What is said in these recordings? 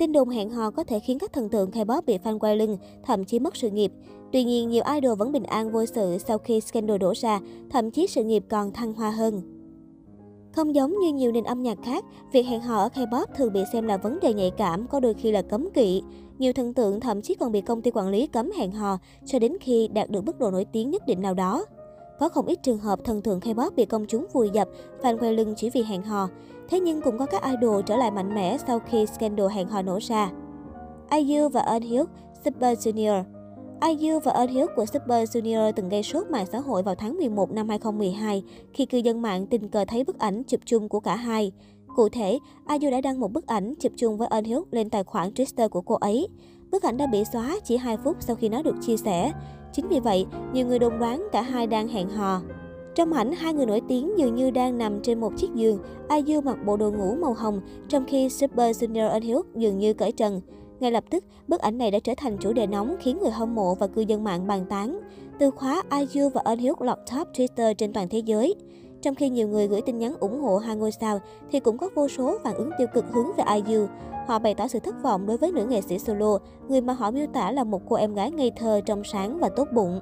Tin đồn hẹn hò có thể khiến các thần tượng K-pop bị fan quay lưng, thậm chí mất sự nghiệp. Tuy nhiên, nhiều idol vẫn bình an vô sự sau khi scandal đổ ra, thậm chí sự nghiệp còn thăng hoa hơn. Không giống như nhiều nền âm nhạc khác, việc hẹn hò ở K-pop thường bị xem là vấn đề nhạy cảm, có đôi khi là cấm kỵ. Nhiều thần tượng thậm chí còn bị công ty quản lý cấm hẹn hò cho đến khi đạt được mức độ nổi tiếng nhất định nào đó. Có không ít trường hợp thần tượng K-pop bị công chúng vùi dập, fan quay lưng chỉ vì hẹn hò. Thế nhưng cũng có các idol trở lại mạnh mẽ sau khi scandal hẹn hò nổ ra. IU và Eunhyuk, Super Junior IU và Eunhyuk của Super Junior từng gây sốt mạng xã hội vào tháng 11 năm 2012 khi cư dân mạng tình cờ thấy bức ảnh chụp chung của cả hai. Cụ thể, IU đã đăng một bức ảnh chụp chung với Eunhyuk lên tài khoản Twitter của cô ấy. Bức ảnh đã bị xóa chỉ 2 phút sau khi nó được chia sẻ. Chính vì vậy, nhiều người đồn đoán cả hai đang hẹn hò. Trong ảnh, hai người nổi tiếng dường như đang nằm trên một chiếc giường. IU mặc bộ đồ ngủ màu hồng, trong khi Super Junior Eunhyuk dường như cởi trần. Ngay lập tức, bức ảnh này đã trở thành chủ đề nóng khiến người hâm mộ và cư dân mạng bàn tán. Từ khóa IU và Eunhyuk lọt top Twitter trên toàn thế giới. Trong khi nhiều người gửi tin nhắn ủng hộ hai ngôi sao, thì cũng có vô số phản ứng tiêu cực hướng về IU. Họ bày tỏ sự thất vọng đối với nữ nghệ sĩ solo, người mà họ miêu tả là một cô em gái ngây thơ, trong sáng và tốt bụng.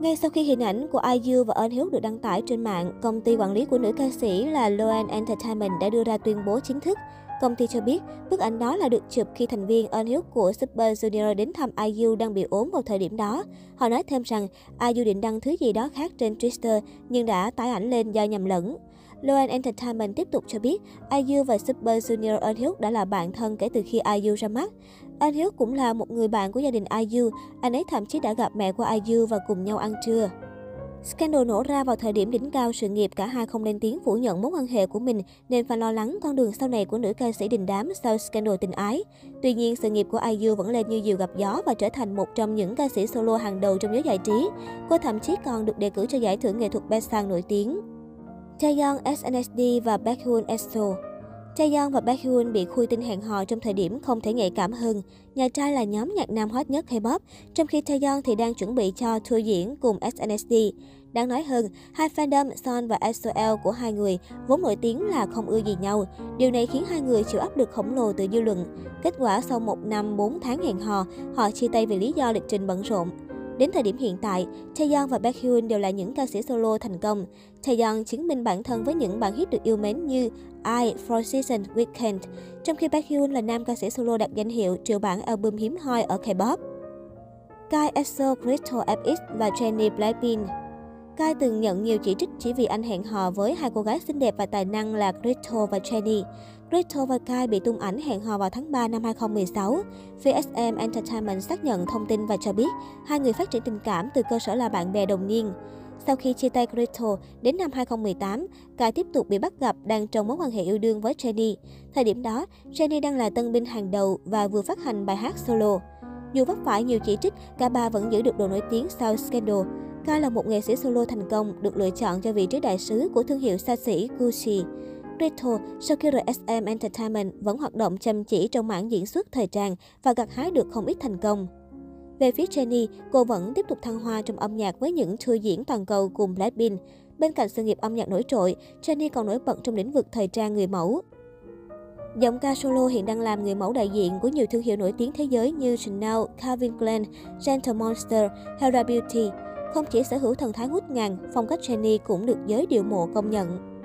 Ngay sau khi hình ảnh của IU và Eunhyuk được đăng tải trên mạng, công ty quản lý của nữ ca sĩ là Loan Entertainment đã đưa ra tuyên bố chính thức. Công ty cho biết, bức ảnh đó là được chụp khi thành viên Eunhyuk của Super Junior đến thăm IU đang bị ốm vào thời điểm đó. Họ nói thêm rằng IU định đăng thứ gì đó khác trên Twitter nhưng đã tải ảnh lên do nhầm lẫn. Loan Entertainment tiếp tục cho biết, IU và Super Junior Eunhyuk đã là bạn thân kể từ khi IU ra mắt. Eunhyuk cũng là một người bạn của gia đình IU, anh ấy thậm chí đã gặp mẹ của IU và cùng nhau ăn trưa. Scandal nổ ra vào thời điểm đỉnh cao sự nghiệp, cả hai không lên tiếng phủ nhận mối quan hệ của mình, nên phải lo lắng con đường sau này của nữ ca sĩ đình đám sau scandal tình ái. Tuy nhiên, sự nghiệp của IU vẫn lên như diều gặp gió và trở thành một trong những ca sĩ solo hàng đầu trong giới giải trí. Cô thậm chí còn được đề cử cho giải thưởng nghệ thuật Besang nổi tiếng. Taeyeon SNSD và Baekhyun EXO Taeyeon và Baekhyun bị khui tin hẹn hò trong thời điểm không thể nhạy cảm hơn. Nhà trai là nhóm nhạc nam hot nhất K-pop, trong khi Taeyeon thì đang chuẩn bị cho tour diễn cùng SNSD. Đáng nói hơn, hai fandom Son và SOL của hai người vốn nổi tiếng là không ưa gì nhau. Điều này khiến hai người chịu áp lực khổng lồ từ dư luận. Kết quả sau một năm 4 tháng hẹn hò, họ chia tay vì lý do lịch trình bận rộn. Đến thời điểm hiện tại, Taeyeon và Baekhyun đều là những ca sĩ solo thành công. Taeyeon chứng minh bản thân với những bản hit được yêu mến như I, Four Seasons, Weekend, trong khi Baekhyun là nam ca sĩ solo đạt danh hiệu triệu bản album hiếm hoi ở K-pop. Kai EXO, Crystal FX và Jennie Blackpink Kai từng nhận nhiều chỉ trích chỉ vì anh hẹn hò với hai cô gái xinh đẹp và tài năng là Crystal và Jennie. Crystal và Kai bị tung ảnh hẹn hò vào tháng 3 năm 2016. VSM Entertainment xác nhận thông tin và cho biết hai người phát triển tình cảm từ cơ sở là bạn bè đồng niên. Sau khi chia tay Crystal, đến năm 2018, Kai tiếp tục bị bắt gặp đang trong mối quan hệ yêu đương với Jenny. Thời điểm đó, Jenny đang là tân binh hàng đầu và vừa phát hành bài hát solo. Dù vấp phải nhiều chỉ trích, cả ba vẫn giữ được độ nổi tiếng sau scandal. Kai là một nghệ sĩ solo thành công, được lựa chọn cho vị trí đại sứ của thương hiệu xa xỉ Gucci. Rito, sau khi RSM Entertainment vẫn hoạt động chăm chỉ trong mảng diễn xuất thời trang và gặt hái được không ít thành công. Về phía Jennie, cô vẫn tiếp tục thăng hoa trong âm nhạc với những tour diễn toàn cầu cùng Blackpink. Bên cạnh sự nghiệp âm nhạc nổi trội, Jennie còn nổi bật trong lĩnh vực thời trang người mẫu. Giọng ca solo hiện đang làm người mẫu đại diện của nhiều thương hiệu nổi tiếng thế giới như Chanel, Calvin Klein, Gentle Monster, Hera Beauty. Không chỉ sở hữu thần thái ngút ngàn, phong cách Jennie cũng được giới điệu mộ công nhận.